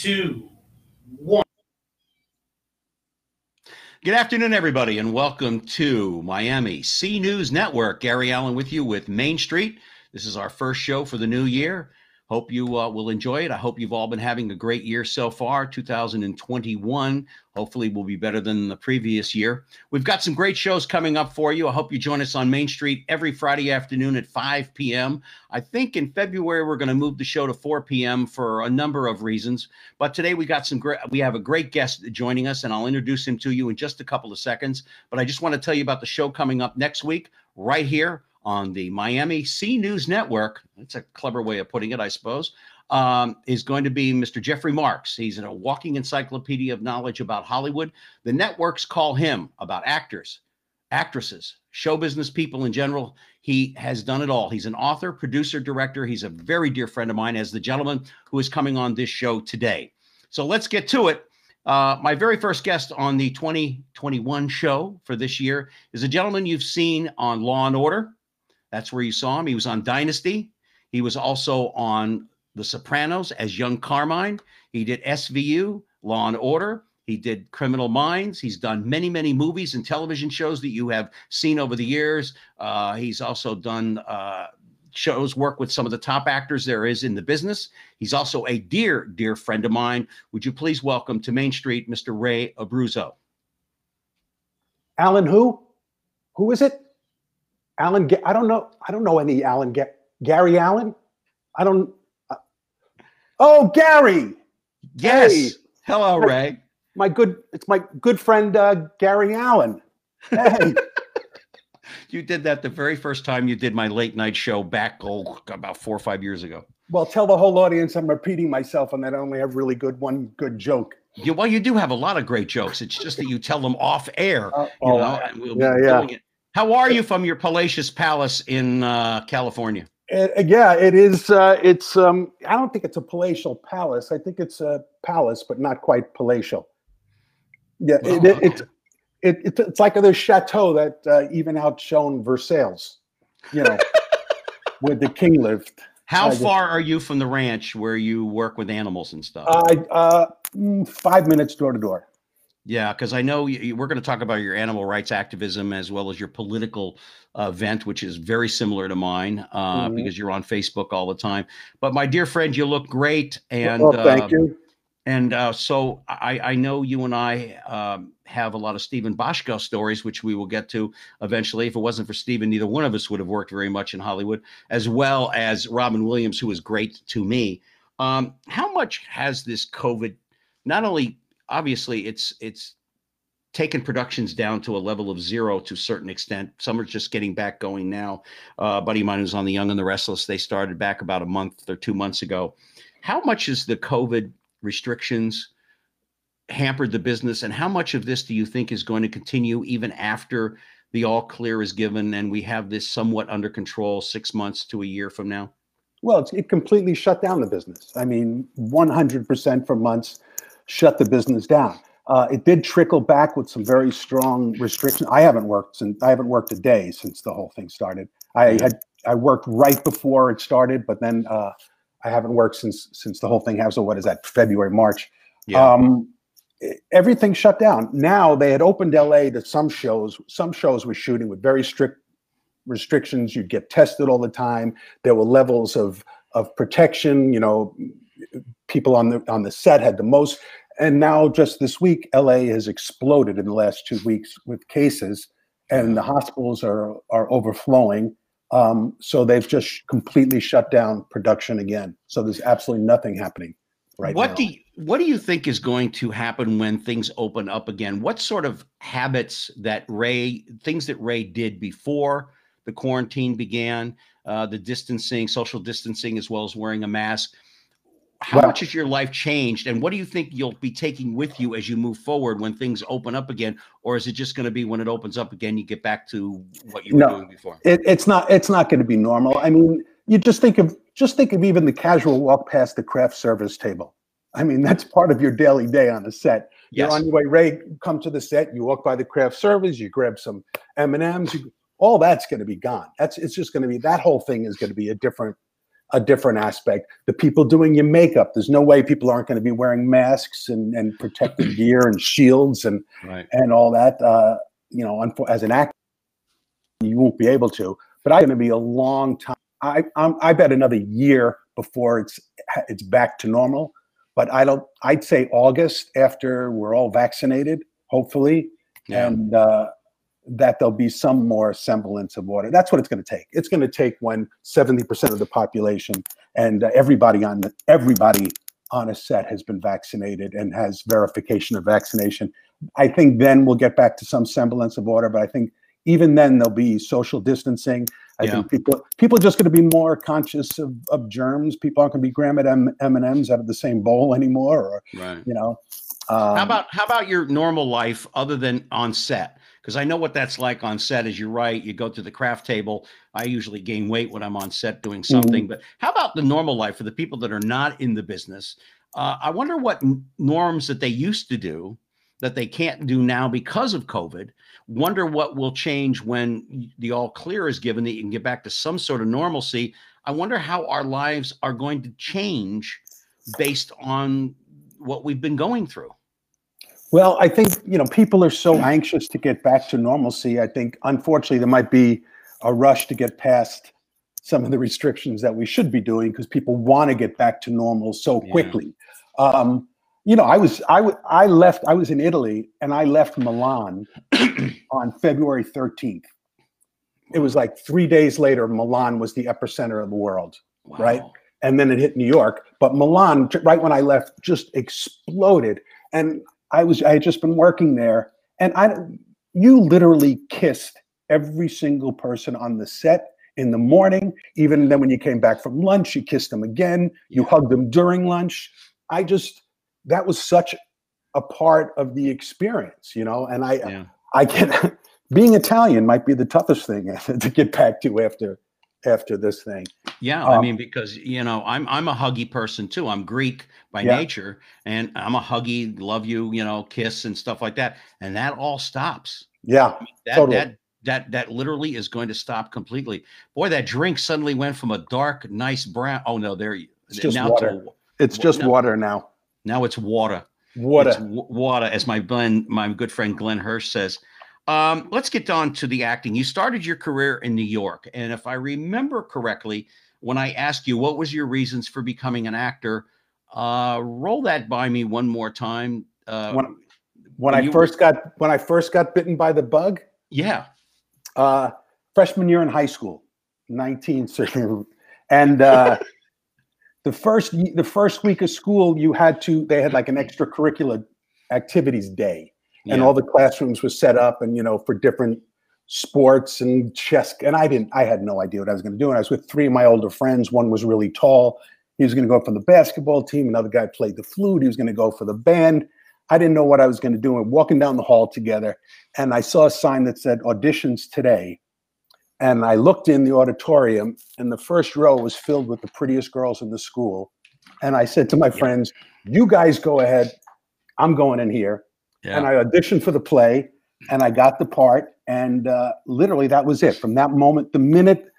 two, one. Good afternoon, everybody, and welcome to Miami C News Network. Gary Allen with you with Main Street. This is our first show for the new year. Hope you uh, will enjoy it. I hope you've all been having a great year so far. 2021 hopefully will be better than the previous year. We've got some great shows coming up for you. I hope you join us on Main Street every Friday afternoon at 5 p.m. I think in February we're going to move the show to 4 p.m. for a number of reasons. But today we got some great we have a great guest joining us and I'll introduce him to you in just a couple of seconds. But I just want to tell you about the show coming up next week right here on the Miami C News Network. That's a clever way of putting it, I suppose. Um, is going to be Mr. Jeffrey Marks. He's in a walking encyclopedia of knowledge about Hollywood. The networks call him about actors, actresses, show business people in general. He has done it all. He's an author, producer, director. He's a very dear friend of mine, as the gentleman who is coming on this show today. So let's get to it. Uh, my very first guest on the 2021 show for this year is a gentleman you've seen on Law and Order. That's where you saw him. He was on Dynasty. He was also on The Sopranos as young Carmine. He did SVU, Law and Order. He did Criminal Minds. He's done many, many movies and television shows that you have seen over the years. Uh, he's also done uh, shows, work with some of the top actors there is in the business. He's also a dear, dear friend of mine. Would you please welcome to Main Street, Mr. Ray Abruzzo? Alan, who? Who is it? Alan, I don't know. I don't know any Alan. Gary Allen. I don't. Uh, oh, Gary. Yes. Hey. Hello, Ray. My good. It's my good friend uh, Gary Allen. Hey. you did that the very first time you did my late night show back oh, about four or five years ago. Well, tell the whole audience I'm repeating myself and that I only have really good one good joke. Yeah, well, you do have a lot of great jokes. It's just that you tell them off air. Uh, you oh, know, we'll yeah, yeah. How are you from your palatial palace in uh, California? It, uh, yeah, it is. Uh, it's. Um, I don't think it's a palatial palace. I think it's a palace, but not quite palatial. Yeah, oh, it, it, it, it, it's like the chateau that uh, even outshone Versailles. You know, where the king lived. How far are you from the ranch where you work with animals and stuff? Uh, mm, five minutes door to door. Yeah, because I know you, we're going to talk about your animal rights activism as well as your political uh, vent, which is very similar to mine uh, mm-hmm. because you're on Facebook all the time. But my dear friend, you look great, and well, thank uh, you. And uh, so I, I, know you and I um, have a lot of Steven Bochco stories, which we will get to eventually. If it wasn't for Steven, neither one of us would have worked very much in Hollywood, as well as Robin Williams, who was great to me. Um, how much has this COVID not only obviously it's it's taken productions down to a level of zero to a certain extent. Some are just getting back going now. Uh, buddy of mine who's on The Young and the Restless, they started back about a month or two months ago. How much is the COVID restrictions hampered the business, and how much of this do you think is going to continue even after the all clear is given and we have this somewhat under control six months to a year from now? Well, it completely shut down the business. I mean, 100% for months shut the business down. Uh, it did trickle back with some very strong restrictions. I haven't worked since I haven't worked a day since the whole thing started. I had I worked right before it started, but then uh, I haven't worked since since the whole thing happened. So what is that? February, March. Yeah. Um, everything shut down. Now they had opened LA to some shows. Some shows were shooting with very strict restrictions. You'd get tested all the time. There were levels of of protection. You know, people on the on the set had the most and now just this week la has exploded in the last two weeks with cases and the hospitals are are overflowing. Um, so they've just completely shut down production again. So there's absolutely nothing happening right what now. do you, what do you think is going to happen when things open up again? What sort of habits that ray things that ray did before the quarantine began uh, the distancing social distancing as well as wearing a mask how well, much has your life changed and what do you think you'll be taking with you as you move forward when things open up again or is it just going to be when it opens up again you get back to what you were no, doing before? It, it's not it's not going to be normal. I mean you just think of just think of even the casual walk past the craft service table. I mean that's part of your daily day on the set. Yes. you're on your way ray come to the set you walk by the craft service you grab some m&ms you, all that's going to be gone. That's it's just going to be that whole thing is going to be a different a different aspect. The people doing your makeup, there's no way people aren't going to be wearing masks and, and protective gear and shields and Right. and all that. Uh, you know, as an actor, you won't be able to. But I'm going to be a long time. I I'm, I bet another year before it's it's back to normal. But I don't. I'd say August after we're all vaccinated, hopefully, Yeah. and uh, that there'll be some more semblance of order. That's what it's going to take. It's going to take when seventy percent of the population and uh, everybody on the, everybody on a set has been vaccinated and has verification of vaccination. I think then we'll get back to some semblance of order. But I think even then there'll be social distancing. I Yeah. think people people are just going to be more conscious of, of germs. People aren't going to be grabbing M and M's out of the same bowl anymore, or Right. you know. Um, How about how about your normal life other than on set? Because I know what that's like on set. As you're right, you go to the craft table. I usually gain weight when I'm on set doing something. But how about the normal life for the people that are not in the business? Uh, I wonder what norms that they used to do that they can't do now because of COVID. Wonder what will change when the all clear is given that you can get back to some sort of normalcy. I wonder how our lives are going to change based on what we've been going through. Well, I think you know people are so anxious to get back to normalcy. I think unfortunately there might be a rush to get past some of the restrictions that we should be doing because people want to get back to normal so Yeah. quickly. Um, you know, I was I w- I left. I was in Italy and I left Milan on February thirteenth. It was like three days later. Milan was the epicenter of the world Right. And then it hit New York. But Milan, right when I left, just exploded. And I was I had just been working there, and I you literally kissed every single person on the set in the morning. Even then, when you came back from lunch, you kissed them again. You hugged them during lunch. I just that was such a part of the experience, you know. And I Yeah. I can being Italian might be the toughest thing to get back to after after this thing. Yeah, I Um, mean, because you know, I'm I'm a huggy person too. I'm Greek by Yeah. nature, and I'm a huggy, love you, you know, kiss and stuff like that. And that all stops. Yeah, That Totally. that that that literally is going to stop completely. Boy, that drink suddenly went from a dark, nice brown. Oh no, there you. It's just now water. To, it's just no. water now. now it's water. Water. It's w- water, as my Glenn, my good friend Glenn Hirsch says. Um, let's get on to the acting. You started your career in New York, and if I remember correctly, when I asked you what was your reasons for becoming an actor, uh, roll that by me one more time. Uh, When- when when I you- first got when I first got bitten by the bug, yeah, uh, freshman year in high school, nineteen, and uh, the first the first week of school, you had to they had like an extracurricular activities day, and yeah, all the classrooms were set up, and you know for different sports and chess. And I didn't, I had no idea what I was going to do. And I was with three of my older friends. One was really tall. He was going to go for the basketball team. Another guy played the flute. He was going to go for the band. I didn't know what I was going to do. And walking down the hall together, and I saw a sign that said auditions today. And I looked in the auditorium, and the first row was filled with the prettiest girls in the school. And I said to my friends, "You guys go ahead. I'm going in here." And. I auditioned for the play, and I got the part. And uh, literally, that was it. From that moment, the minute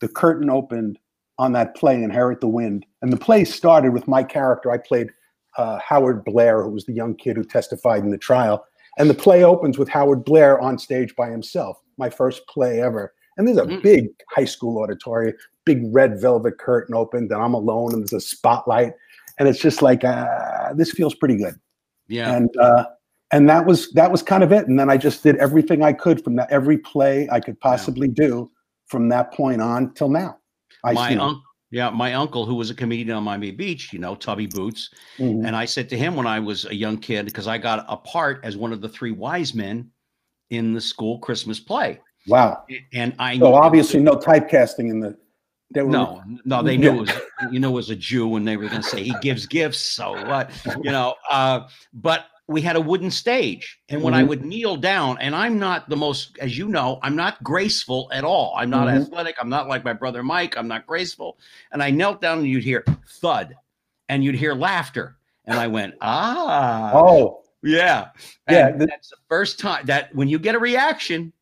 the curtain opened on that play, Inherit the Wind, and the play started with my character. I played uh, Howard Blair, who was the young kid who testified in the trial. And the play opens with Howard Blair on stage by himself, my first play ever. And there's a Mm. big high school auditorium, big red velvet curtain opened, and I'm alone, and there's a spotlight. And it's just like, uh, this feels pretty good yeah. and uh, and that was that was kind of it. And then I just did everything I could from that every play I could possibly do from that point on till now. I my uncle, yeah, my uncle who was a comedian on Miami Beach, you know, Tubby Boots, mhm. And I said to him when I was a young kid, because I got a part as one of the three wise men in the school Christmas play. wow. And I So obviously no typecasting in the. They were, no, no, they knew Yeah. it was you know it was a Jew and they were gonna say he gives gifts, so what? You know, uh, but we had a wooden stage. And when I Mhm. would kneel down, and I'm not the most, as you know, I'm not graceful at all. I'm not Mhm. athletic. I'm not like my brother Mike. I'm not graceful. And I knelt down and you'd hear thud and you'd hear laughter. And I went, ah, Oh, yeah. Yeah, And the- that's the first time that when you get a reaction,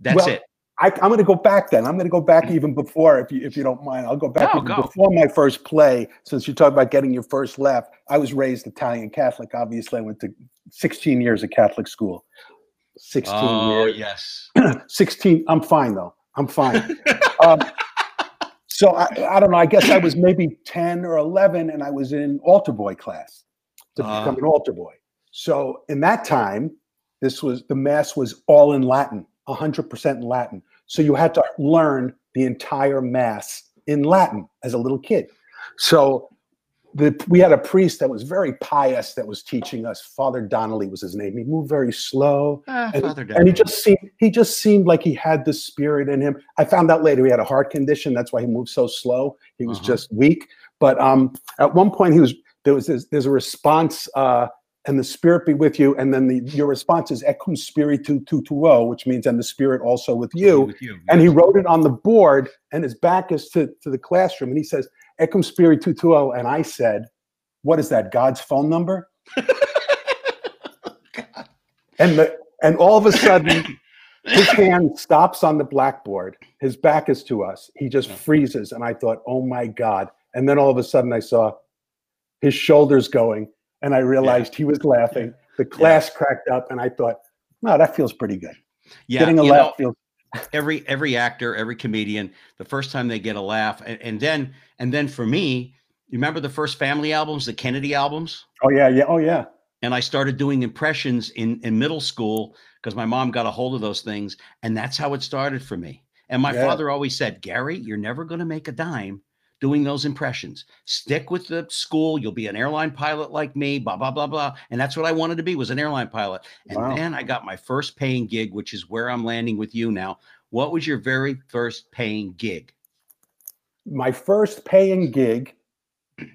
that's Well, it. I, am going to go back then. I'm going to go back even before, if you if you don't mind. I'll go back No, even go. before my first play. Since you talked about getting your first laugh, I was raised Italian Catholic. Obviously, I went to 16 years of Catholic school. 16 Oh years. yes. 16. I'm fine though. I'm fine. um, so I, I don't know. I guess I was maybe 10 or 11, and I was in altar boy class to Ah. become an altar boy. So in that time, this was the mass was all in Latin, 100% in Latin. So you had to learn the entire mass in Latin as a little kid. So the, we had a priest that was very pious that was teaching us. Father Donnelly was his name. He moved very slow Ah, and, Father and he just seemed he just seemed like he had the spirit in him. I found out later he had a heart condition. That's why he moved so slow. He was Uh-huh. just weak. But um, at one point he was there was this, there's a response uh, and the spirit be with you, and then the your response is ecum spiritu tu tuo, which means and the spirit also with you. With you. And he wrote it on the board, and his back is to, to the classroom, and he says ecum spiritu tuo, and I said, "What is that? God's phone number?" and the and all of a sudden his hand stops on the blackboard his back is to us he just freezes and i thought oh my god and then all of a sudden i saw his shoulders going and i realized he was laughing the class cracked up and i thought no that feels pretty good yeah, getting a laugh know, feels every every actor, every comedian, the first time they get a laugh, and, and then and then for me, you remember the first family albums, the Kennedy albums? oh yeah yeah oh yeah and I started doing impressions in in middle school because my mom got a hold of those things, and that's how it started for me. And my Yeah. father always said, "Gary, you're never going to make a dime doing those impressions. Stick with the school. You'll be an airline pilot like me." Blah blah blah blah. And that's what I wanted to be was an airline pilot. And Wow. then I got my first paying gig, which is where I'm landing with you now. What was your very first paying gig? my first paying gig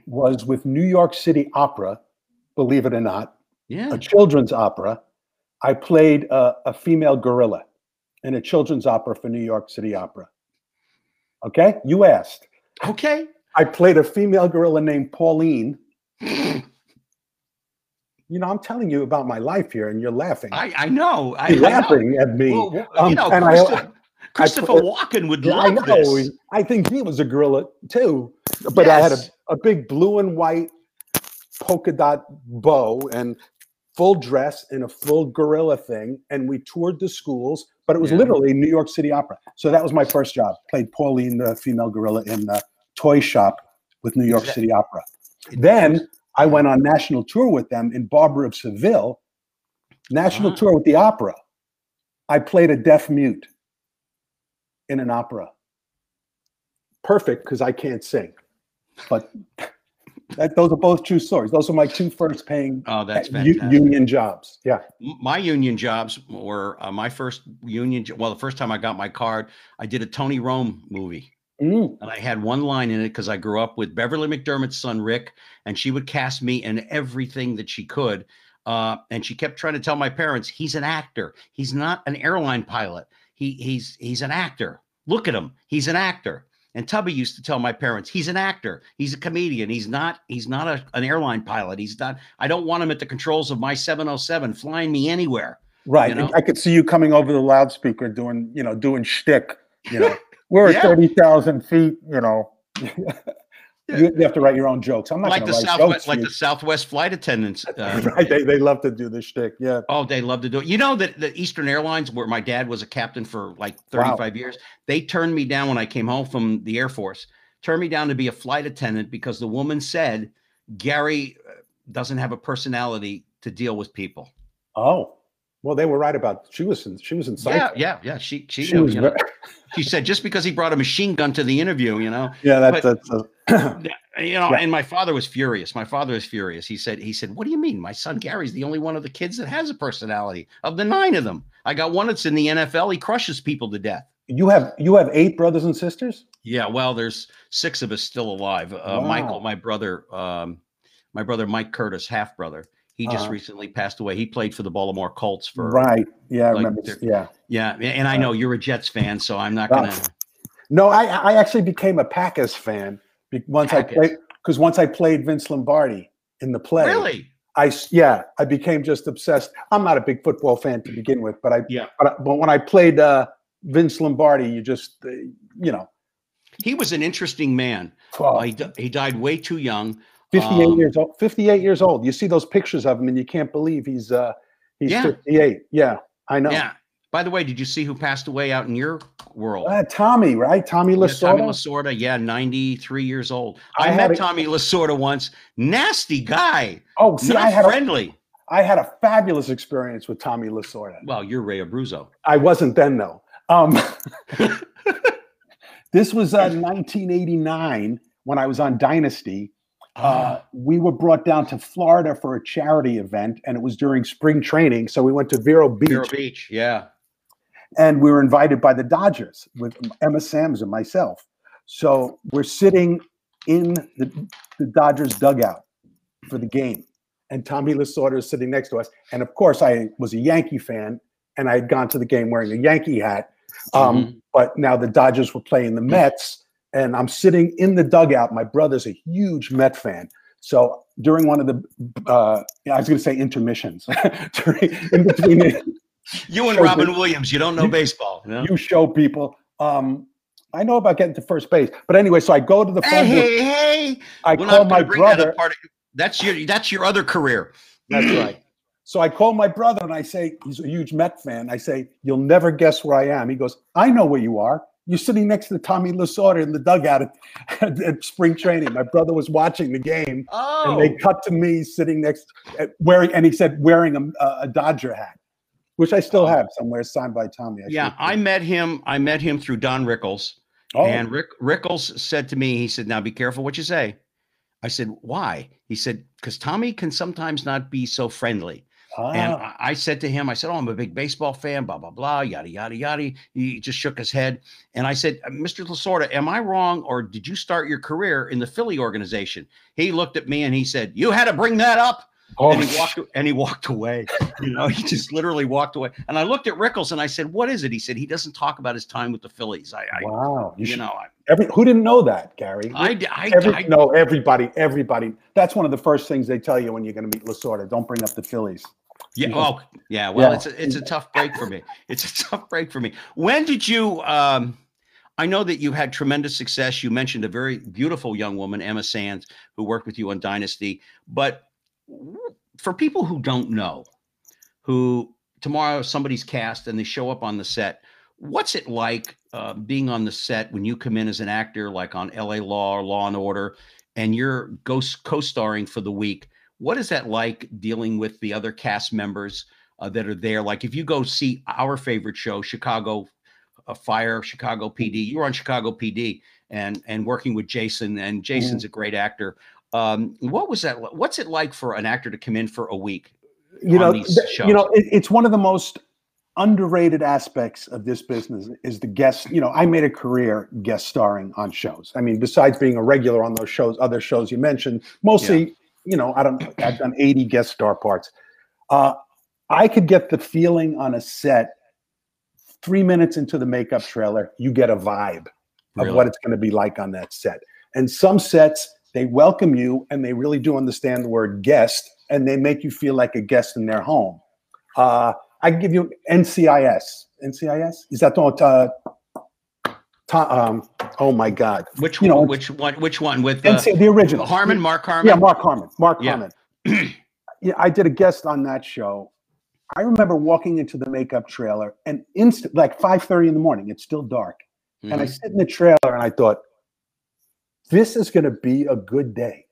was with new york city opera believe it or not Yeah. a children's opera. I played a, a female gorilla in a children's opera for New York City Opera. Okay, you asked. Okay. I played a female gorilla named Pauline. You know, I'm telling you about my life here, and you're laughing. I I know. I, you're I know. laughing at me. Well, Um, you know, and I- Christopher, Walken would Yeah, I know. this. I think he was a gorilla too, but I had a, a big blue and white polka dot bow and full dress in a full gorilla thing, and we toured the schools. But it was Yeah. literally New York City Opera. So that was my first job. Played Pauline, the female gorilla, in the toy shop with New York City Opera. Then I went on national tour with them in Barber of Seville. National Ah. tour with the opera. I played a deaf mute in an opera. Perfect because I can't sing. But that, those are both true stories. Those are my two first paying Oh, that's fantastic. union jobs. Yeah. My union jobs were uh, my first union. jo- Well, the first time I got my card, I did a Tony Rome movie, Mm. and I had one line in it because I grew up with Beverly McDermott's son Rick, and she would cast me in everything that she could. Uh, and she kept trying to tell my parents he's an actor. He's not an airline pilot. He he's he's an actor. Look at him. He's an actor. And Tubby used to tell my parents, he's an actor. He's a comedian. He's not, he's not a, an airline pilot. He's not, I don't want him at the controls of my 707 flying me anywhere. Right. You know? I could see you coming over the loudspeaker doing, you know, doing shtick. You know, we're Yeah. at 30,000 feet, you know. you, have to write your own jokes. I'm not Like the Southwest, like the Southwest flight attendants. Uh, right. They, they love to do the shtick. Yeah. Oh, they love to do it. You know that the Eastern Airlines, where my dad was a captain for like 35 years, they turned me down when I came home from the Air Force, turned me down to be a flight attendant because the woman said Gary uh, doesn't have a personality to deal with people. Oh, well, they were right about she was in she was in Yeah, yeah, yeah. She she, She knew, was you know. she said just because he brought a machine gun to the interview, you know, yeah, that, But- that's uh, you know, Yeah. and my father was furious. My father was furious. He said, he said, what do you mean? My son Gary's the only one of the kids that has a personality of the nine of them. I got one that's in the NFL. He crushes people to death. you have you have eight brothers and sisters. Yeah, well, there's six of us still alive. Uh, Wow. Michael, my brother, um, my brother Mike Curtis, half brother. He just Uh-huh. recently passed away. He played for the Baltimore Colts for right. Yeah, I remember. they're- Yeah. yeah, and I know you're a Jets fan, so I'm not gonna. No, I I actually became a Packers fan once Packers. I played because once I played Vince Lombardi in the play. Really? I yeah, I became just obsessed. I'm not a big football fan to begin with, but I Yeah. but, but when I played uh Vince Lombardi, you just, uh, you know, He was an interesting man. oh, Uh, he, he died way too young. 58 um, years old. 58 years old. You see those pictures of him, and you can't believe he's uh he's Yeah. 58. Yeah, I know. Yeah. By the way, did you see who passed away out in your world? Uh, Tommy, right? Tommy Yeah, Tommy Lasorda. Lasorda, yeah, 93 years old. I I, had met a- Tommy Lasorda once. Nasty guy. Oh, see, not I had a, friendly. I had a fabulous experience with Tommy Lasorda. Well, you're Ray Abruzzo. I wasn't then though. Um, this was uh, 1989 when I was on Dynasty. Uh, we were brought down to Florida for a charity event, and it was during spring training. So we went to Vero Beach, Vero Beach, yeah. and we were invited by the Dodgers with Emma Samms and myself. So we're sitting in the, the Dodgers dugout for the game, and Tommy Lasorda is sitting next to us. And of course, I was a Yankee fan, and I had gone to the game wearing a Yankee hat. Um, Mhm. But now the Dodgers were playing the Mets, and I'm sitting in the dugout. My brother's a huge Met fan. So during one of the, uh, I was going to say intermissions, during, in between the, You and Robin. Williams, you don't know You- baseball. no? you show people. Um, I know about getting to first base, but anyway, so I go to the Hey, front. door. hey, hey. I We're call my going to bring that brother. part of that's your that's your other career. That's right. So I call my brother and I say, he's a huge Met fan. I say, you'll never guess where I am. He goes, I know where you are. You're sitting next to Tommy Lasorda in the dugout at, at, at spring training. My brother was watching the game, Oh, and they oh. cut to me sitting next, wearing, and he said wearing a, a Dodger hat, which I still oh. have somewhere signed by Tommy. I Oh. yeah, I met him. I met him through Don Rickles. Oh, And Rick Rickles said to me, he said, "Now be careful what you say." I said, "Why?" He said, "Because Tommy can sometimes not be so friendly." And ah, I I said to him, I said, "Oh, I'm a big baseball fan." Blah blah blah, yada yada yada. He just shook his head, and I said, "Mr. Lasorda, am I wrong, or did you start your career in the Philly organization?" He looked at me and he said, "You had to bring that up." oh, and he walked and he walked away. You know, he just literally walked away. And I looked at Rickles and I said, "What is it?" He said, "He doesn't talk about his time with the Phillies." I, I wow. You you should, know, I, every, who didn't know that, Gary? I, I, Every, I no, everybody, everybody. That's one of the first things they tell you when you're going to meet Lasorda. Don't bring up the Phillies. Yeah, oh, yeah. Well, Yeah. it's a, it's a tough break for me. It's a tough break for me. When did you? Um, I know that you had tremendous success. You mentioned a very beautiful young woman, Emma Samms, who worked with you on Dynasty. But for people who don't know, who tomorrow somebody's cast and they show up on the set, what's it like uh, being on the set when you come in as an actor, like on LA Law or Law and Order, and you're ghost co-starring for the week? What is that like dealing with the other cast members uh, that are there? Like if you go see our favorite show, Chicago uh, Fire, Chicago PD, you were on Chicago PD and and working with Jason, and Jason's a great actor. Um, what was that? What's it like for an actor to come in for a week? You know, these th- shows. you know, it, it's one of the most underrated aspects of this business is the guest. You know, I made a career guest starring on shows. I mean, besides being a regular on those shows, other shows you mentioned, mostly, you know, I don't. I've done eighty guest star parts. Uh, I could get the feeling on a set. Three minutes into the makeup trailer, you get a vibe of Really? what it's going to be like on that set. And some sets, they welcome you and they really do understand the word guest and they make you feel like a guest in their home. Uh, I can give you NCIS. NCIS? Is that the uh, um, oh my God. Which You one? know, which one? Which one with uh, NC, the original. Harmon? Mark Harmon? Yeah, Mark Harmon. Mark Yeah. Harmon. yeah, I did a guest on that show. I remember walking into the makeup trailer and instant, like 5:30 in the morning, it's still dark. And I Mhm. sit in the trailer and I thought, this is going to be a good day.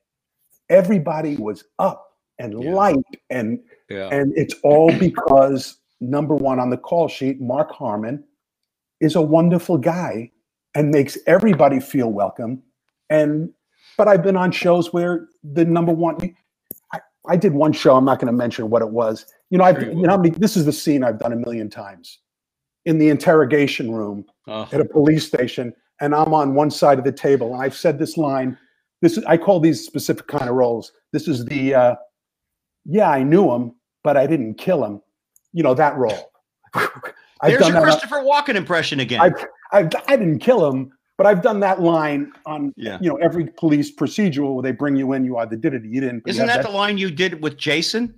Everybody was up and Yeah. light, and yeah. and it's all because number one on the call sheet, Mark Harmon is a wonderful guy and makes everybody feel welcome. And but I've been on shows where the number one. I, I did one show. I'm not going to mention what it was. You know, I've you know, how many, this is the scene I've done a million times in the interrogation room Oh, at a police station and I'm on one side of the table and I've said this line. This I call these specific kind of roles. This is the uh, yeah, I knew him, but I didn't kill him. You know that role. There's your. Christopher Walken impression again. I've, I've, I didn't kill him, but I've done that line on Yeah. you know every police procedural where they bring you in. You either did it or you didn't. Isn't that the line you did with Jason?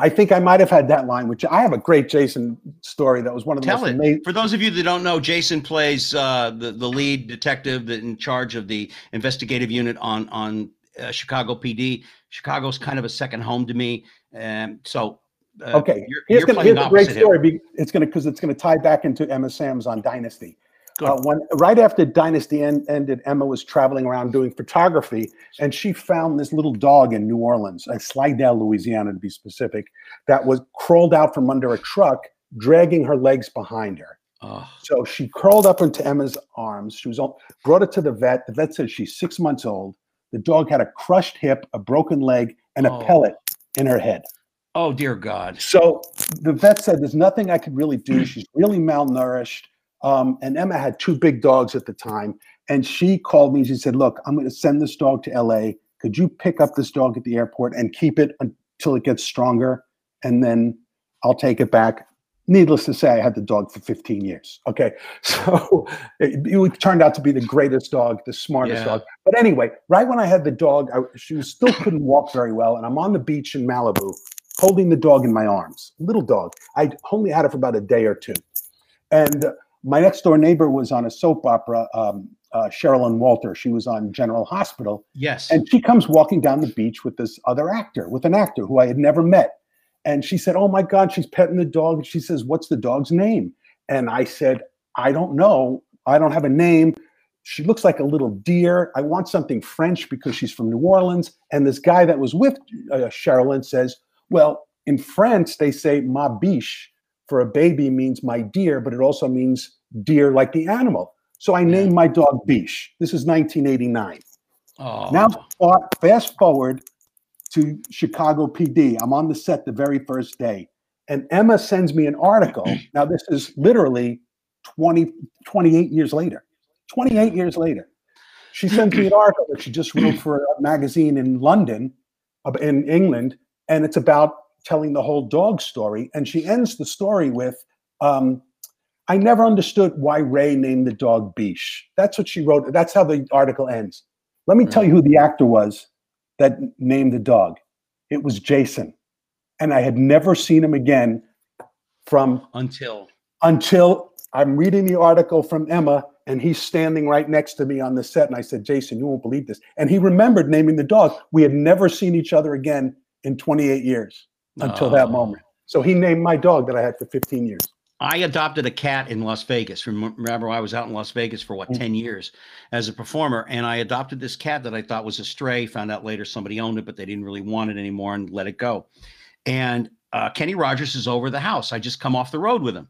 I think I might have had that line, which I have a great Jason story that was one of the Tell most it. amazing. For those of you that don't know, Jason plays uh, the the lead detective in charge of the investigative unit on on uh, Chicago PD. Chicago's kind of a second home to me, and so. Uh, Okay, you're, here's, you're gonna, here's a great story. be- It's gonna because it's gonna tie back into Emma Samms on Dynasty. Uh, when right after Dynasty en- ended, Emma was traveling around doing photography, and she found this little dog in New Orleans, uh, Slidell, Louisiana, to be specific, that was crawled out from under a truck, dragging her legs behind her. Oh, So she crawled up into Emma's arms. She was all, brought it to the vet. The vet said she's six months old. The dog had a crushed hip, a broken leg, and a Oh. pellet in her head. Oh dear God. So the vet said, "There's nothing I could really do. She's really malnourished." Um, and Emma had two big dogs at the time, and she called me. and She said, "Look, I'm going to send this dog to LA. Could you pick up this dog at the airport and keep it until it gets stronger, and then I'll take it back." Needless to say, I had the dog for 15 years. Okay, so it, it turned out to be the greatest dog, the smartest Yeah. dog. But anyway, right when I had the dog, I, she was, still couldn't walk very well, and I'm on the beach in Malibu, holding the dog in my arms, little dog. I only had it for about a day or two, and my next door neighbor was on a soap opera. Um, uh, Sherilyn Wolter. She was on General Hospital, Yes. and she comes walking down the beach with this other actor, with an actor who I had never met. And she said, Oh my God, she's petting the dog. And she says, What's the dog's name? And I said, I don't know. I don't have a name. She looks like a little deer. I want something French because she's from New Orleans. And this guy that was with uh, Sherilyn says, Well, in France, they say ma biche for a baby means my dear, but it also means deer like the animal. So I named my dog Biche. This is 1989. oh. Now, fast forward to Chicago PD. I'm on the set the very first day, and Emma sends me an article. Now, this is literally 20, 28 years later. 28 years later. She sends me an article that she just wrote for a magazine in London, uh, in England, and it's about telling the whole dog story. And she ends the story with, um, I never understood why Ray named the dog Biche. That's what she wrote. That's how the article ends. Let me tell you who the actor was that named the dog. It was Jason. And I had never seen him again from until until I'm reading the article from Emma and he's standing right next to me on the set. And I said, Jason, you won't believe this. And he remembered naming the dog. We had never seen each other again in 28 years until that Oh. moment. So he named my dog that I had for 15 years. I adopted a cat in Las Vegas. Remember, I was out in Las Vegas for what, Mm. 10 years as a performer. And I adopted this cat that I thought was a stray. Found out later somebody owned it, but they didn't really want it anymore and let it go. And uh, Kenny Rogers is over the house. I just come off the road with him.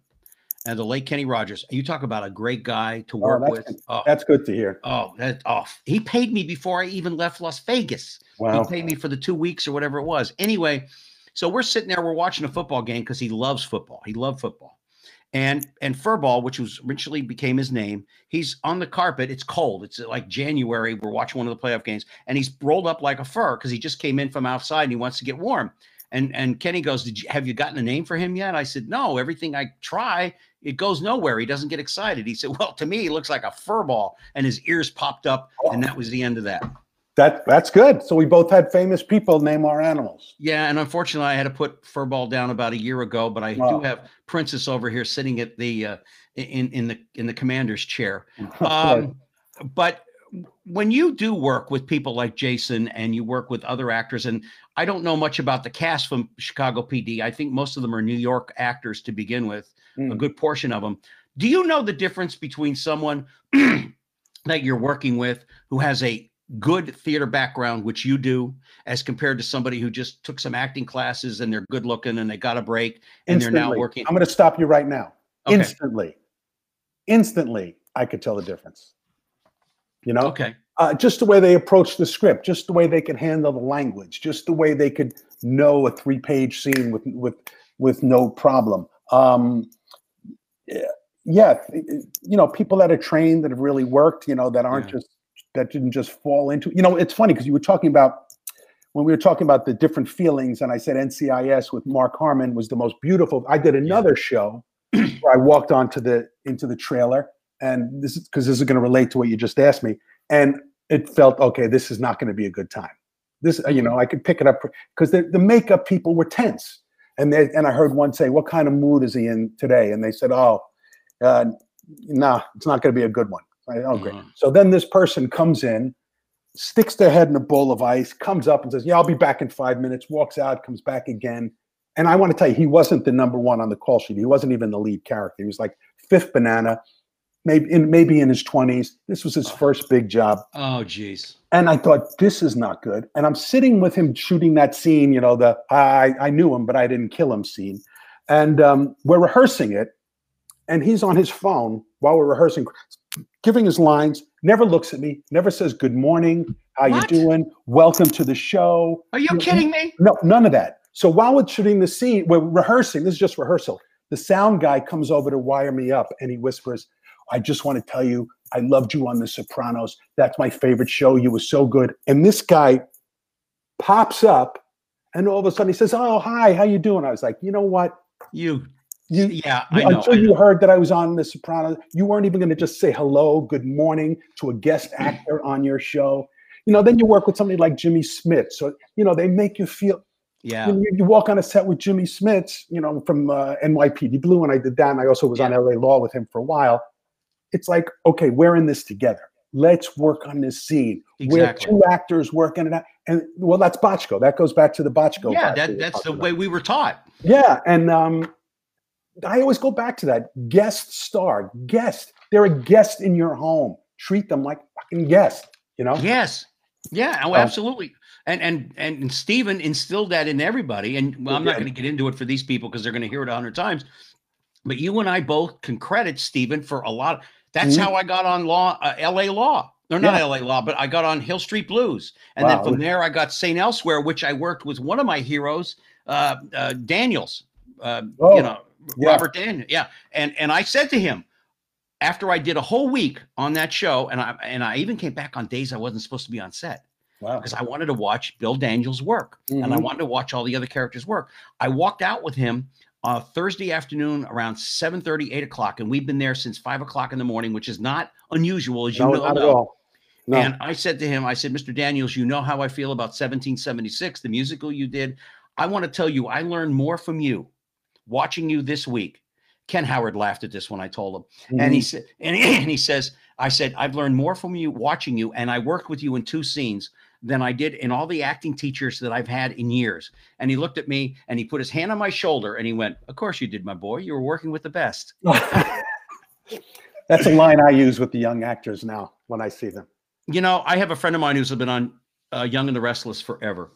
And the late Kenny Rogers, you talk about a great guy to work that's with. good. Oh, That's good to hear. oh, that off. He paid me before I even left Las Vegas. Wow. He paid me for the two weeks or whatever it was. Anyway, so we're sitting there, we're watching a football game because he loves football. He loved football. And and Furball, which was originally became his name, he's on the carpet. It's cold. It's like January. We're watching one of the playoff games, and he's rolled up like a fur because he just came in from outside and he wants to get warm. And and Kenny goes, Did you have you gotten a name for him yet? I said, No, everything I try, it goes nowhere. He doesn't get excited. He said, Well, to me, he looks like a fur ball, and his ears popped up, and oh. that was the end of that. That that's good. So we both had famous people name our animals. Yeah, and unfortunately, I had to put Furball down about a year ago. But I Wow. do have Princess over here sitting at the uh, in in the in the commander's chair. Um, but when you do work with people like Jason and you work with other actors, and I don't know much about the cast from Chicago PD. I think most of them are New York actors to begin with, a Mm. good portion of them. Do you know the difference between someone that you're working with who has a good theater background, which you do, as compared to somebody who just took some acting classes and they're good looking and they got a break and they're now working? I'm going to stop you right now. Okay. Instantly, instantly, I could tell the difference. You know, Okay. uh, just the way they approach the script, just the way they could handle the language, just the way they could know a three-page scene with with with no problem. Um, yeah, yeah, you know, people that are trained that have really worked, you know, that aren't Yeah. just that didn't just fall into. You know, it's funny because you were talking about when we were talking about the different feelings, and I said NCIS with Mark Harmon was the most beautiful. I did another show where I walked onto the into the trailer, and this is because this is going to relate to what you just asked me, and it felt okay. This is not going to be a good time. This, uh, you know, I could pick it up because the, the makeup people were tense. And they and I heard one say, "What kind of mood is he in today?" And they said, "Oh, uh, nah, it's not going to be a good one." I, oh, great. Mhm. So then this person comes in, sticks their head in a bowl of ice, comes up and says, "Yeah, I'll be back in five minutes." Walks out, comes back again. And I want to tell you, he wasn't the number one on the call sheet. He wasn't even the lead character. He was like fifth banana, maybe in maybe in his twenties. This was his first big job. Oh, geez. And I thought, this is not good. And I'm sitting with him shooting that scene, you know, the I, I knew him, but I didn't kill him scene. And um, we're rehearsing it. And he's on his phone while we're rehearsing, giving his lines, never looks at me, never says, Good morning, how What? you doing? Welcome to the show. Are you You- kidding me? No, none of that. So while we're shooting the scene, we're rehearsing, this is just rehearsal. The sound guy comes over to wire me up and he whispers, I just want to tell you, I loved you on The Sopranos. That's my favorite show. You were so good. And this guy pops up and all of a sudden he says, Oh, hi, how you doing? I was like, you know what? You, You, yeah, I know. until I you heard that I was on The Sopranos, you weren't even going to just say hello, good morning to a guest actor on your show. You know, then you work with somebody like Jimmy Smits. So, you know, they make you feel Yeah. you, you walk on a set with Jimmy Smits, you know, from uh, NYPD Blue, and I did that, and I also was on LA Law with him for a while. It's like, okay, we're in this together. Let's work on this scene. Exactly. We're two actors working it out, and well, that's Bochco. That goes back to the Bochco. Yeah, that, that's the way we were taught. Yeah, and um, I always go back to that guest star, guest. They're a guest in your home. Treat them like fucking guest. You know. Yes. Yeah, oh, Um, absolutely. And and and Steven instilled that in everybody. And well, I'm not going to get into it for these people because they're going to hear it a hundred times. But you and I both can credit Steven for a lot. That's Mhm. how I got on law, uh, L.A. Law. Or not Yeah. L.A. Law, but I got on Hill Street Blues, and then from there I got Saint Elsewhere, which I worked with one of my heroes, uh, uh, Daniels. Uh, Oh, you know, yeah. Robert Daniel. Yeah, and and I said to him after I did a whole week on that show, and I and I even came back on days I wasn't supposed to be on set Wow. because I wanted to watch Bill Daniels work and I Mhm. wanted to watch all the other characters work. I walked out with him uh, Thursday afternoon around 7 8 o'clock, and we've been there since 5 o'clock in the morning, which is not unusual, as you No, know. not at all. No. And I said to him, I said, Mr. Daniels, you know how I feel about 1776, the musical you did. I want to tell you, I learned more from you watching you this week. Ken Howard laughed at this when I told him. And he Mhm. said, and he, and he says, I said, I've learned more from you watching you, and I worked with you in two scenes than I did in all the acting teachers that I've had in years. And he looked at me and he put his hand on my shoulder and he went, Of course you did, my boy. You were working with the best. That's a line I use with the young actors now when I see them. You know, I have a friend of mine who's been on uh, Young and the Restless forever.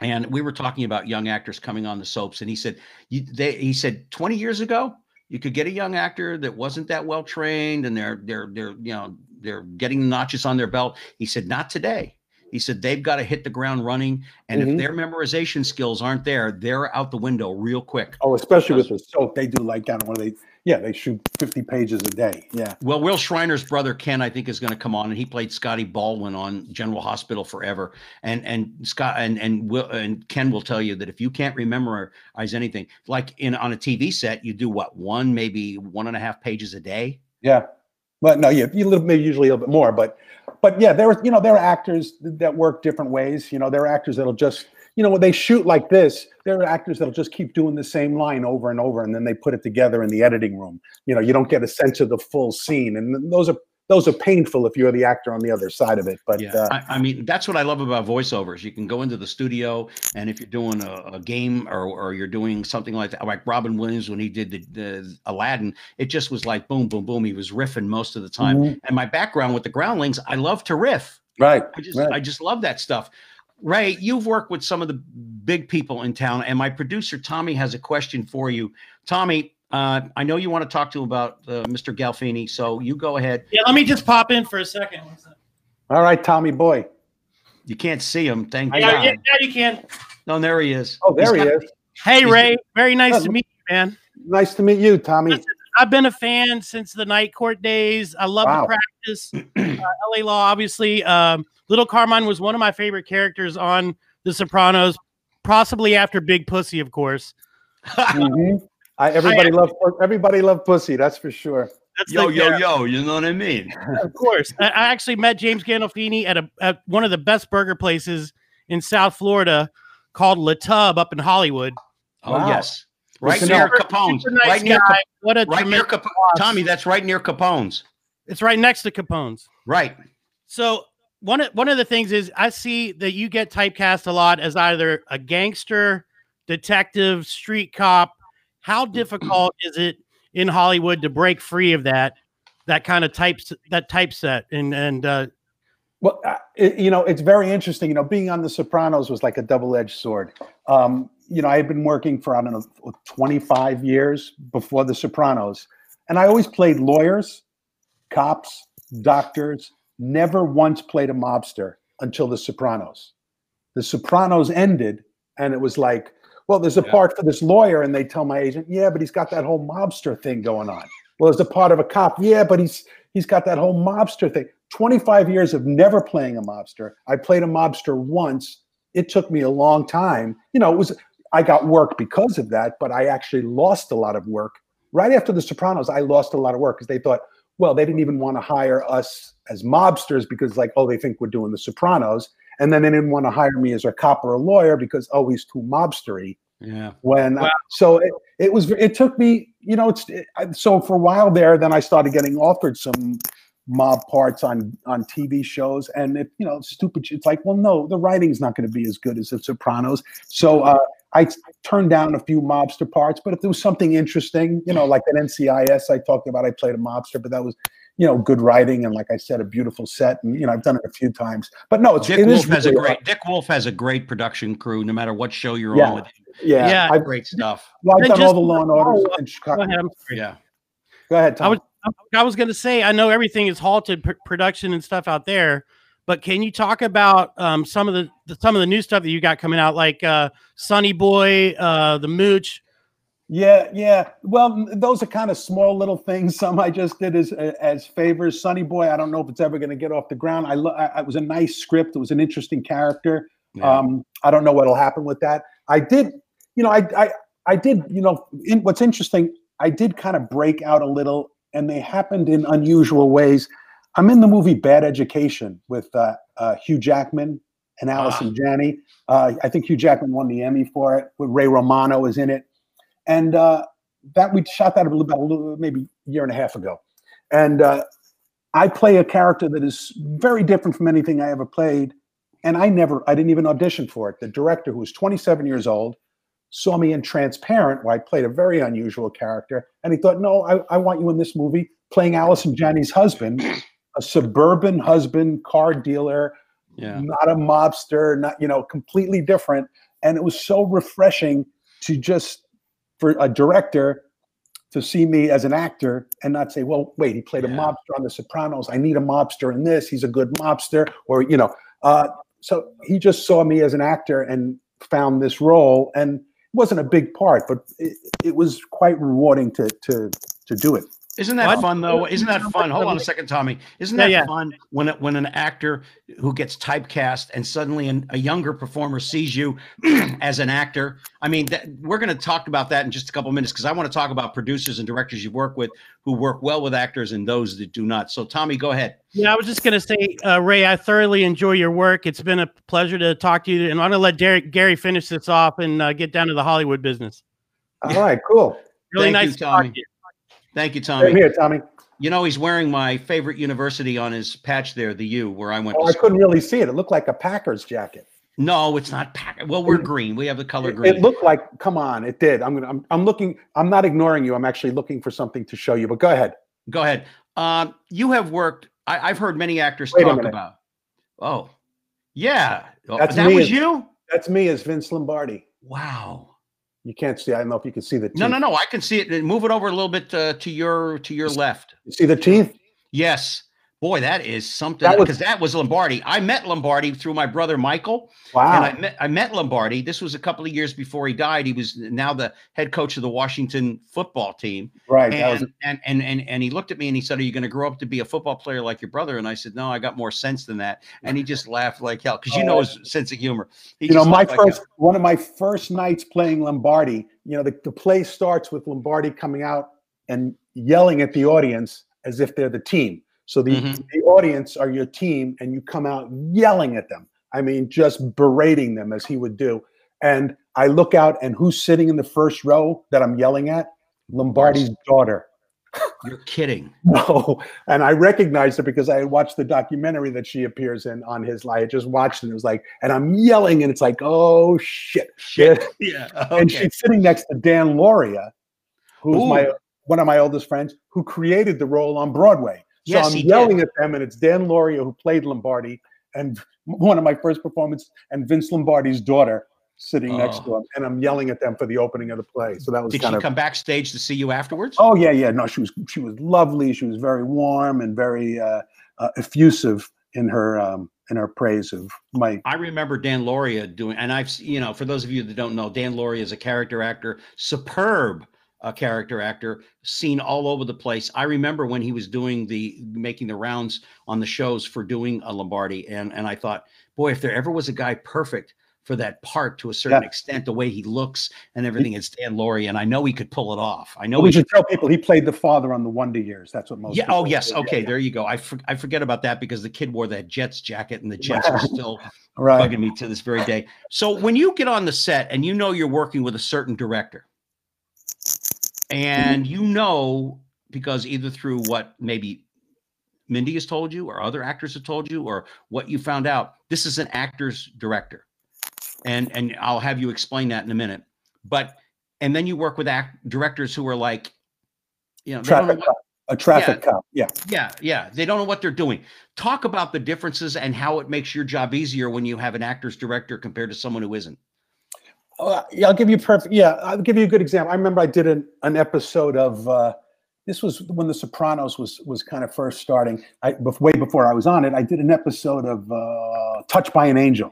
And we were talking about young actors coming on the soaps, and he said, they, he said, 20 years ago, you could get a young actor that wasn't that well trained and they're they're they're you know they're getting notches on their belt. He said, not today. He said they've got to hit the ground running, and Mhm. if their memorization skills aren't there, they're out the window real quick. Oh, especially with the soap, they do like don't know, they yeah, they shoot fifty pages a day. Yeah. Well, Wil Shriner's brother Kin, I think, is going to come on, and he played Scotty Baldwin on General Hospital forever. And and Scott and and Will and Kin will tell you that if you can't memorize anything, like in on a TV set, you do what one, maybe one and a half pages a day. Yeah. But no, yeah, you little maybe usually a little bit more, but but yeah, there were you know there are actors that work different ways. You know, there are actors that'll just you know when they shoot like this, there are actors that'll just keep doing the same line over and over, and then they put it together in the editing room. You know, you don't get a sense of the full scene, and those are those are painful if you're the actor on the other side of it. But Yeah, uh, I, I mean that's what I love about voiceovers. You can go into the studio, and if you're doing a, a game or or you're doing something like that, like Robin Williams when he did the, the Aladdin, it just was like boom, boom, boom. He was riffing most of the time. Mhm. And my background with the Groundlings, I love to riff. right, I just right. I just love that stuff. Ray, you've worked with some of the big people in town, and my producer Tommy has a question for you. Tommy, uh, I know you want to talk to him about uh, Mr. Gandolfini, so you go ahead. Yeah, let me just pop in for a second. all right, Tommy boy. You can't see him, thank Yeah, God. yeah, yeah, you can. No, there he is. Oh, there He's he got- is. Hey, He's- Ray. Very nice Yeah, to meet you, man. Nice to meet you, Tommy. I've been a fan since the night court days. I love Wow. the practice. Uh, LA Law, obviously. Um, Little Carmine was one of my favorite characters on The Sopranos, possibly after Big Pussy, of course. Mhm. I, everybody loved everybody loved pussy. That's for sure. That's Yo, the- yo, yo, you know what I mean? Of course. I, I actually met James Gandolfini at a at one of the best burger places in South Florida called Le Tub up in Hollywood. Oh Wow. yes, right to near know. Capone's. Super nice right near, guy. Cap- What a right near tremendous Cap- boss. Tommy. That's right near Capone's. It's right next to Capone's. Right. So one of one of the things is I see that you get typecast a lot as either a gangster, detective, street cop. How difficult is it in Hollywood to break free of that that kind of types that typeset and and uh, Well, uh, it, you know, it's very interesting. You know, being on The Sopranos was like a double-edged sword. Um, you know, I had been working for I don't know 25 years before The Sopranos, and I always played lawyers, cops, doctors. Never once played a mobster until The Sopranos. The Sopranos ended, and it was like, well, there's a Yeah. part for this lawyer, and they tell my agent, yeah, but he's got that whole mobster thing going on. Well, there's a part of a cop, yeah, but he's he's got that whole mobster thing. 25 years of never playing a mobster. I played a mobster once. It took me a long time. You know, it was I got work because of that, but I actually lost a lot of work. Right after The Sopranos, I lost a lot of work because they thought, well, they didn't even want to hire us as mobsters because, like, oh, they think we're doing The Sopranos. And then they didn't want to hire me as a cop or a lawyer because, oh, he's too mobstery Yeah. when Wow. so it, it was it took me you know it's it, I- so for a while there then i started getting offered some mob parts on on tv shows and it you know stupid it's like well no the writing's not going to be as good as the sopranos so uh I t- turned down a few mobster parts, but if there was something interesting, you know, like that NCIS I talked about, I played a mobster, but that was, you know, good writing and like I said, a beautiful set, and you know, I've done it a few times. But no, it's Dick it is Wolf has a really- great Dick Wolf has a great production crew. No matter what show you're Yeah. on with, him. yeah, Yeah. I've, great stuff. well, I've And done all the Law and Orders follow up- in go Chicago. ahead. Yeah. Go ahead, Tom. I was I was going to say I know everything is halted pr- production and stuff out there, but can you talk about um, some of the, the some of the new stuff that you got coming out, like uh, Sunny Boy, uh, the Mooch? Yeah, yeah. Well, those are kind of small little things. Some I just did as as favors. Sunny Boy, I don't know if it's ever going to get off the ground. I, lo- I, it was a nice script. It was an interesting character. Yeah. Um, I don't know what'll happen with that. I did, you know, I I I did, you know, in, what's interesting, I did kind of break out a little, and they happened in unusual ways. I'm in the movie Bad Education with uh, uh, Hugh Jackman and Allison Janney. Uh, I think Hugh Jackman won the Emmy for it. With Ray Romano is in it, and uh, that we shot that about a little, maybe a year and a half ago, and uh, I play a character that is very different from anything I ever played, and I never, I didn't even audition for it. The director, who was 27 years old, saw me in Transparent, where I played a very unusual character, and he thought, "No, I, I want you in this movie, playing Allison Janney's husband, a suburban husband, car dealer, yeah. not a mobster, not you know, completely different." And it was so refreshing to just for a director to see me as an actor and not say, "Well, wait, he played a mobster on The Sopranos. I need a mobster in this. He's a good mobster," or you know. Uh, so he just saw me as an actor and found this role, and it wasn't a big part, but it, it was quite rewarding to to to do it. Isn't that What? fun though? Isn't that fun? Hold on a second, Tommy. Isn't that yeah. fun when it, when an actor who gets typecast and suddenly an, a younger performer sees you as an actor? I mean, that, we're going to talk about that in just a couple minutes because I want to talk about producers and directors you work with who work well with actors and those that do not. So, Tommy, go ahead. Yeah, I was just going to say, uh, Ray, I thoroughly enjoy your work. It's been a pleasure to talk to you, and I'm going to let Derek, Gary finish this off and uh, get down to the Hollywood business. All right, cool. Thank Really nice you, to talk Tommy. to you. Thank you, Tommy. Same here, Tommy. You know, he's wearing my favorite university on his patch there, the U, where I went Oh, to I couldn't really see it. It looked like a Packers jacket. No, it's not pack. Well, we're green. We have the color green. it looked like. Come on, it did. I'm gonna. I'm, I'm looking. I'm not ignoring you. I'm actually looking for something to show you. But go ahead. Go ahead. Um, you have worked. I, I've heard many actors Wait talk about. Oh, yeah. Oh, That's that me. was you. That's me as Vince Lombardi. Wow. You can't see. I don't know if you can see the teeth. No, no, no. I can see it. Move it over a little bit uh, to your to your left. You see the teeth? Yes. Boy, that is something because that was Lombardi. I met Lombardi through my brother Michael, Wow. and I met I met Lombardi. This was a couple of years before he died. He was now the head coach of the Washington football team. right. That was. And, and and and and he looked at me and he said, "Are you going to grow up to be a football player like your brother?" And I said, "No, I got more sense than that." And he just laughed like hell because you Oh, know his sense of humor. He You know, my like first one of my first nights playing Lombardi. You know, the, the play starts with Lombardi coming out and yelling at the audience as if they're the team. So the, Mhm. the audience are your team, and you come out yelling at them. I mean, just berating them as he would do. And I look out, and who's sitting in the first row that I'm yelling at? Lombardi's daughter. You're kidding. No, and I recognized her because I had watched the documentary that she appears in on his. I just watched it. And it was like, and I'm yelling, and it's like, oh shit, Shit. Yeah. And she's sitting next to Dan Lauria, who's Ooh. my one of my oldest friends, who created the role on Broadway. So Yes, I'm he did. yelling at them, and it's Dan Lauria who played Lombardi, and one of my first performances, and Vince Lombardi's daughter sitting next to Oh. him, and I'm yelling at them for the opening of the play. So that was Did she of come backstage to see you afterwards? Oh yeah, yeah. No, she was she was lovely. She was very warm and very uh, uh, effusive in her um, in her praise of my. I remember Dan Lauria doing, and I've, you know, for those of you that don't know, Dan Lauria is a character actor, superb uh, character actor, seen all over the place. I remember when he was doing the making the rounds on the shows for doing a Lombardi, and and I thought, boy, if there ever was a guy perfect for that part to a certain Yeah. extent, the way he looks and everything, it's Dan Lauria, and I know he could pull it off. I know we he should tell people he played the father on the Wonder Years. That's what most. yeah. Oh, yes. Yeah, Okay. yeah. There you go. I, for, I forget about that because the kid wore that Jets jacket, and the Jets are still Right. bugging me to this very day. So when you get on the set and you know you're working with a certain director, Mm-hmm. and you know because either through what maybe Mindy has told you, or other actors have told you, or what you found out, this is an actor's director, and and I'll have you explain that in a minute. But and then you work with act directors who are like, you know, don't know what- A traffic cop. Yeah. yeah, yeah. They don't know what they're doing. Talk about the differences and how it makes your job easier when you have an actor's director compared to someone who isn't. Uh, yeah, I'll give you perfect. Yeah, I'll give you a good example. I remember I did an, an episode of uh, this was when The Sopranos was was kind of first starting. I bef- way before I was on it, I did an episode of uh, Touched by an Angel,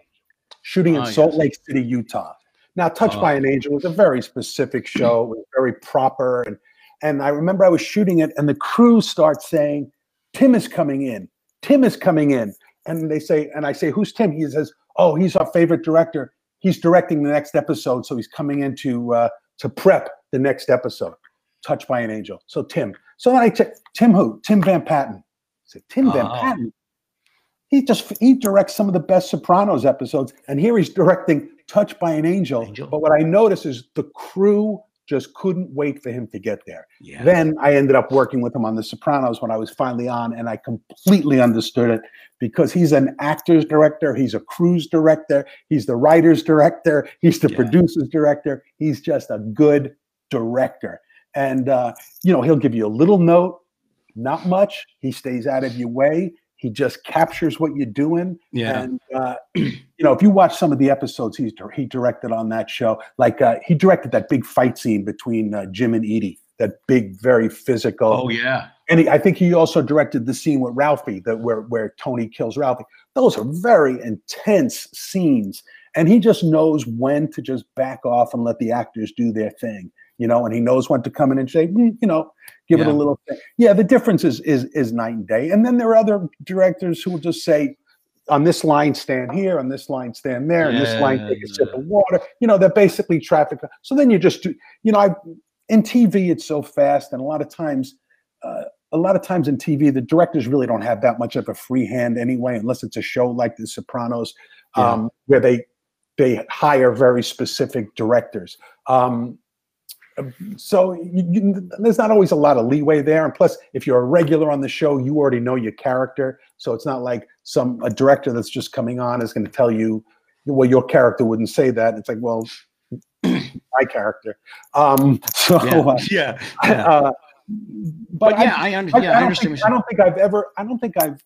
shooting in Oh, Salt yes. Lake City, Utah. Now, Touched by Oh. an Angel was a very specific show. It was very proper, and and I remember I was shooting it, and the crew starts saying, "Tim is coming in. Tim is coming in." And they say, and I say, "Who's Tim?" He says, "Oh, he's our favorite director. He's directing the next episode, so he's coming in to uh, to prep the next episode." Touched by an Angel. So Tim. So then I check Tim who? Tim Van Patten. I said, Tim Van Oh. Patten. He just he directs some of the best Sopranos episodes, and here he's directing Touched by an Angel. Angel. But what I notice is the crew just couldn't wait for him to get there. Yeah. Then I ended up working with him on The Sopranos when I was finally on, and I completely understood it because he's an actor's director, he's a crew's director, he's the writer's director, he's the Yeah. producer's director. He's just a good director. And, uh, you know, he'll give you a little note, not much. He stays out of your way. He just captures what you're doing. yeah. And uh, you know, if you watch some of the episodes he's he directed on that show, like uh, he directed that big fight scene between uh, Jim and Edie, that big, very physical. Oh yeah. And he, I think he also directed the scene with Ralphie, that where where Tony kills Ralphie. Those are very intense scenes, and he just knows when to just back off and let the actors do their thing. You know, and he knows when to come in and say, "Mm," you know, give it a little thing. Yeah, the difference is is is night and day. And then there are other directors who will just say, on this line stand here, on this line stand there, and this line take a sip of water. You know, they're basically traffic. So then you just do, you know, I in TV it's so fast, and a lot of times, uh, a lot of times in TV, the directors really don't have that much of a free hand anyway, unless it's a show like The Sopranos, Yeah. um, where they they hire very specific directors. Um, so you, you, there's not always a lot of leeway there, and plus, if you're a regular on the show, you already know your character. So it's not like some a director that's just coming on is going to tell you, well, your character wouldn't say that. It's like, well, my character. Um, so, Yeah. uh, yeah. yeah. uh, But, I- yeah, I, under, I, yeah, I I understand. think, I don't think I've ever. I don't think I've.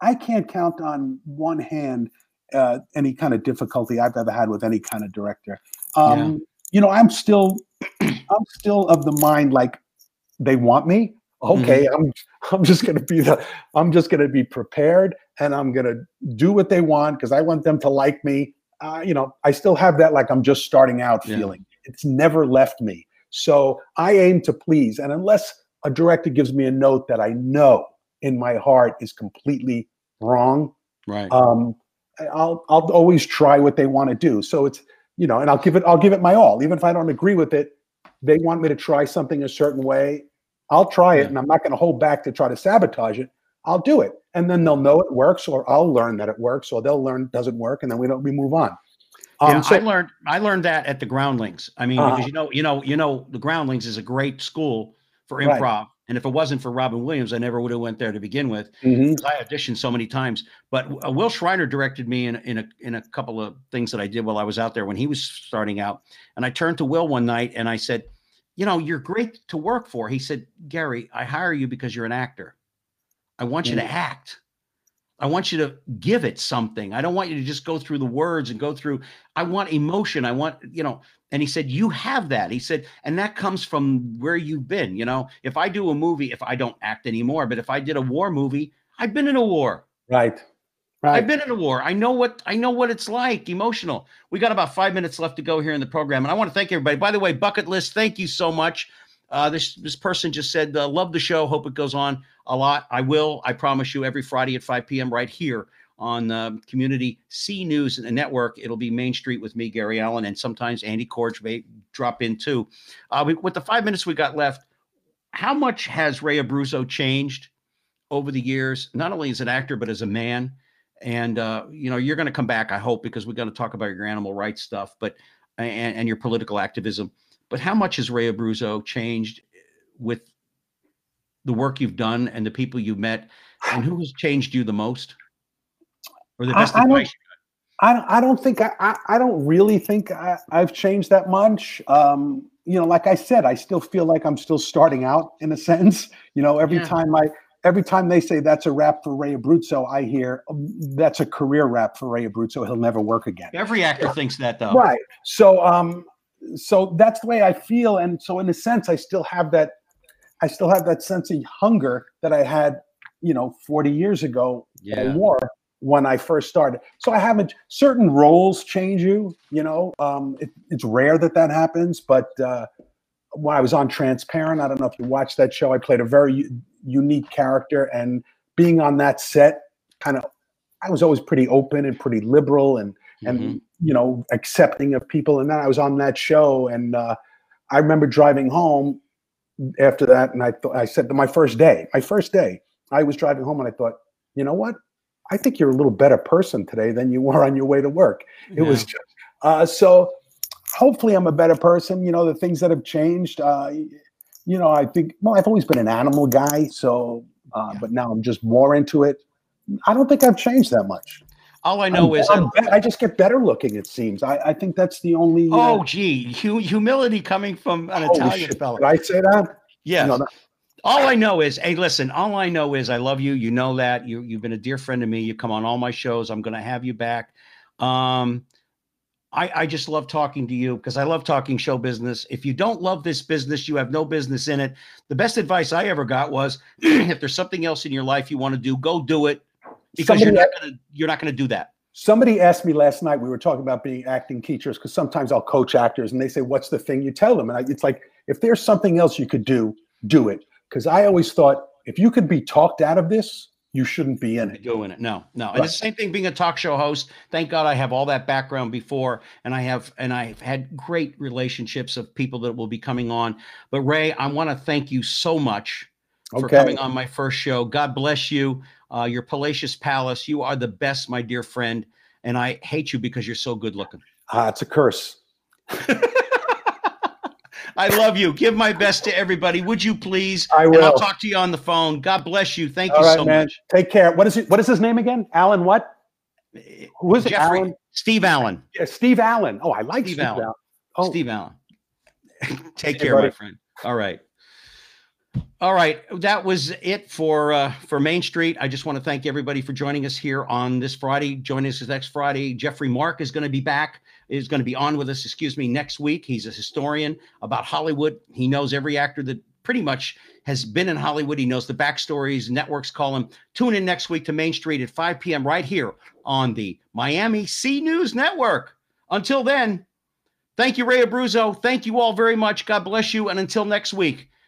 I can't count on one hand uh, any kind of difficulty I've ever had with any kind of director. Um, You know, I'm still, I'm still of the mind like they want me. Okay, Mm-hmm. I'm, I'm just gonna be the, I'm just gonna be prepared, and I'm gonna do what they want because I want them to like me. Uh, you know, I still have that like I'm just starting out Yeah. feeling. It's never left me. So I aim to please. And unless a director gives me a note that I know in my heart is completely wrong, right. um, I'll I'll always try what they want to do. So it's you know, and I'll give it I'll give it my all, even if I don't agree with it. They want me to try something a certain way. I'll try it, and I'm not going to hold back to try to sabotage it. I'll do it, and then they'll know it works, or I'll learn that it works, or they'll learn it doesn't work, and then we don't we move on. Um, yeah, so- I learned I learned that at the Groundlings. I mean, Uh-huh. because you know, you know, you know, the Groundlings is a great school for Right. And if it wasn't for Robin Williams, I never would have went there to begin with. Mhm. 'cause I auditioned so many times. But uh, Wil Shriner directed me in in a in a couple of things that I did while I was out there when he was starting out. And I turned to Wil one night and I said, "You know, you're great to work for." He said, "Gary, I hire you because you're an actor. I want you to act." I want you to give it something. I don't want you to just go through the words and go through. I want emotion. I want, you know, and he said, You have that. He said, and that comes from where you've been. You know, if I do a movie, if I don't act anymore, but if I did a war movie, I've been in a war. Right. Right. I've been in a war. I know what I know what it's like, emotional. We got about five minutes left to go here in the program, and I want to thank everybody. By the way, bucket list, thank you so much. Uh, this this person just said, uh, "Love the show. Hope it goes on a lot." I will. I promise you. Every Friday at 5 p.m. right here on um, Community C News and Network. It'll be Main Street with me, Gary Allen, and sometimes Andy Corge may drop in too. Uh, we, with the five minutes we got left, how much has Ray Abruzzo changed over the years? Not only as an actor, but as a man. And uh, you know, you're going to come back, I hope, because we're going to talk about your animal rights stuff, but and, and your political activism. But how much has Ray Abruzzo changed with the work you've done and the people you've met, and who has changed you the most, or the best I advice? I don't, I don't think I, I, I don't really think I, I've changed that much. Um, you know, like I said, I still feel like I'm still starting out in a sense. You know, every Yeah. time I every time they say that's a wrap for Ray Abruzzo, I hear "Um, that's a career wrap for Ray Abruzzo. He'll never work again. Every actor thinks that, though. Right. So um so that's the way I feel. And so in a sense, I still have that I still have that sense of hunger that I had, you know, 40 years ago Yeah. or more when I first started. So I haven't certain roles change you, you know. Um it, it's rare that that happens, but uh when I was on Transparent, I don't know if you watched that show. I played a very u- unique character, and being on that set, kind of, I was always pretty open and pretty liberal, and and Mhm. You know accepting of people. And then I was on that show, and uh, I remember driving home after that, and I thought I said my first day, my first day, I was driving home, and I thought, you know what? I think you're a little better person today than you were on your way to work. It was just uh, so. Hopefully, I'm a better person. You know, the things that have changed. Uh, you know, I think. Well, I've always been an animal guy, so. Uh, Yeah. But now I'm just more into it. I don't think I've changed that much. All I know I'm- is, I'm I just get better looking. It seems. I, I think that's the only. uh, oh, gee, hu- humility coming from an Italian shit, fella. Did I say that? Yes. No, that- all I know is, hey, listen, all I know is I love you. You know that. You you've been a dear friend to me. You come on all my shows. I'm gonna have you back. Um I, I just love talking to you because I love talking show business. If you don't love this business, you have no business in it. The best advice I ever got was if there's something else in your life you want to do, go do it because you're not gonna you're not gonna do that. Somebody asked me last night. We were talking about being acting teachers because sometimes I'll coach actors, and they say, "What's the thing you tell them?" And I, it's like, if there's something else you could do, do it. Because I always thought, if you could be talked out of this, you shouldn't be in it. Go in it. No, no. And Right. it's the same thing being a talk show host. Thank God I have all that background before and I have and I've had great relationships of people that will be coming on. But Ray, I want to thank you so much for Okay. coming on my first show. God bless you. Uh, your palatial Palace. You are the best, my dear friend. And I hate you because you're so good looking. Ah, it's a curse. I love you. Give my best to everybody. Would you please? I And I'll talk to you on the phone. God bless you. Thank All you right, so man. much. Take care. What is it? What is his name again? Alan. What? Who is it? Alan. Steve Allen. Yeah, Steve Allen. Oh, I like Steve Steve, Allen. Allen. Oh, Steve Allen. Take Hey, care, my friend. All right. All right. That was it for uh, for Main Street. I just want to thank everybody for joining us here on this Friday. Join us next Friday. Jeffrey Mark is going to be back, is going to be on with us, excuse me, next week. He's a historian about Hollywood. He knows every actor that pretty much has been in Hollywood. He knows the backstories. Networks call him. Tune in next week to Main Street at 5 p.m. right here on the Miami C News Network. Until then, Thank you, Ray Abruzzo. Thank you all very much. God bless you. And until next week,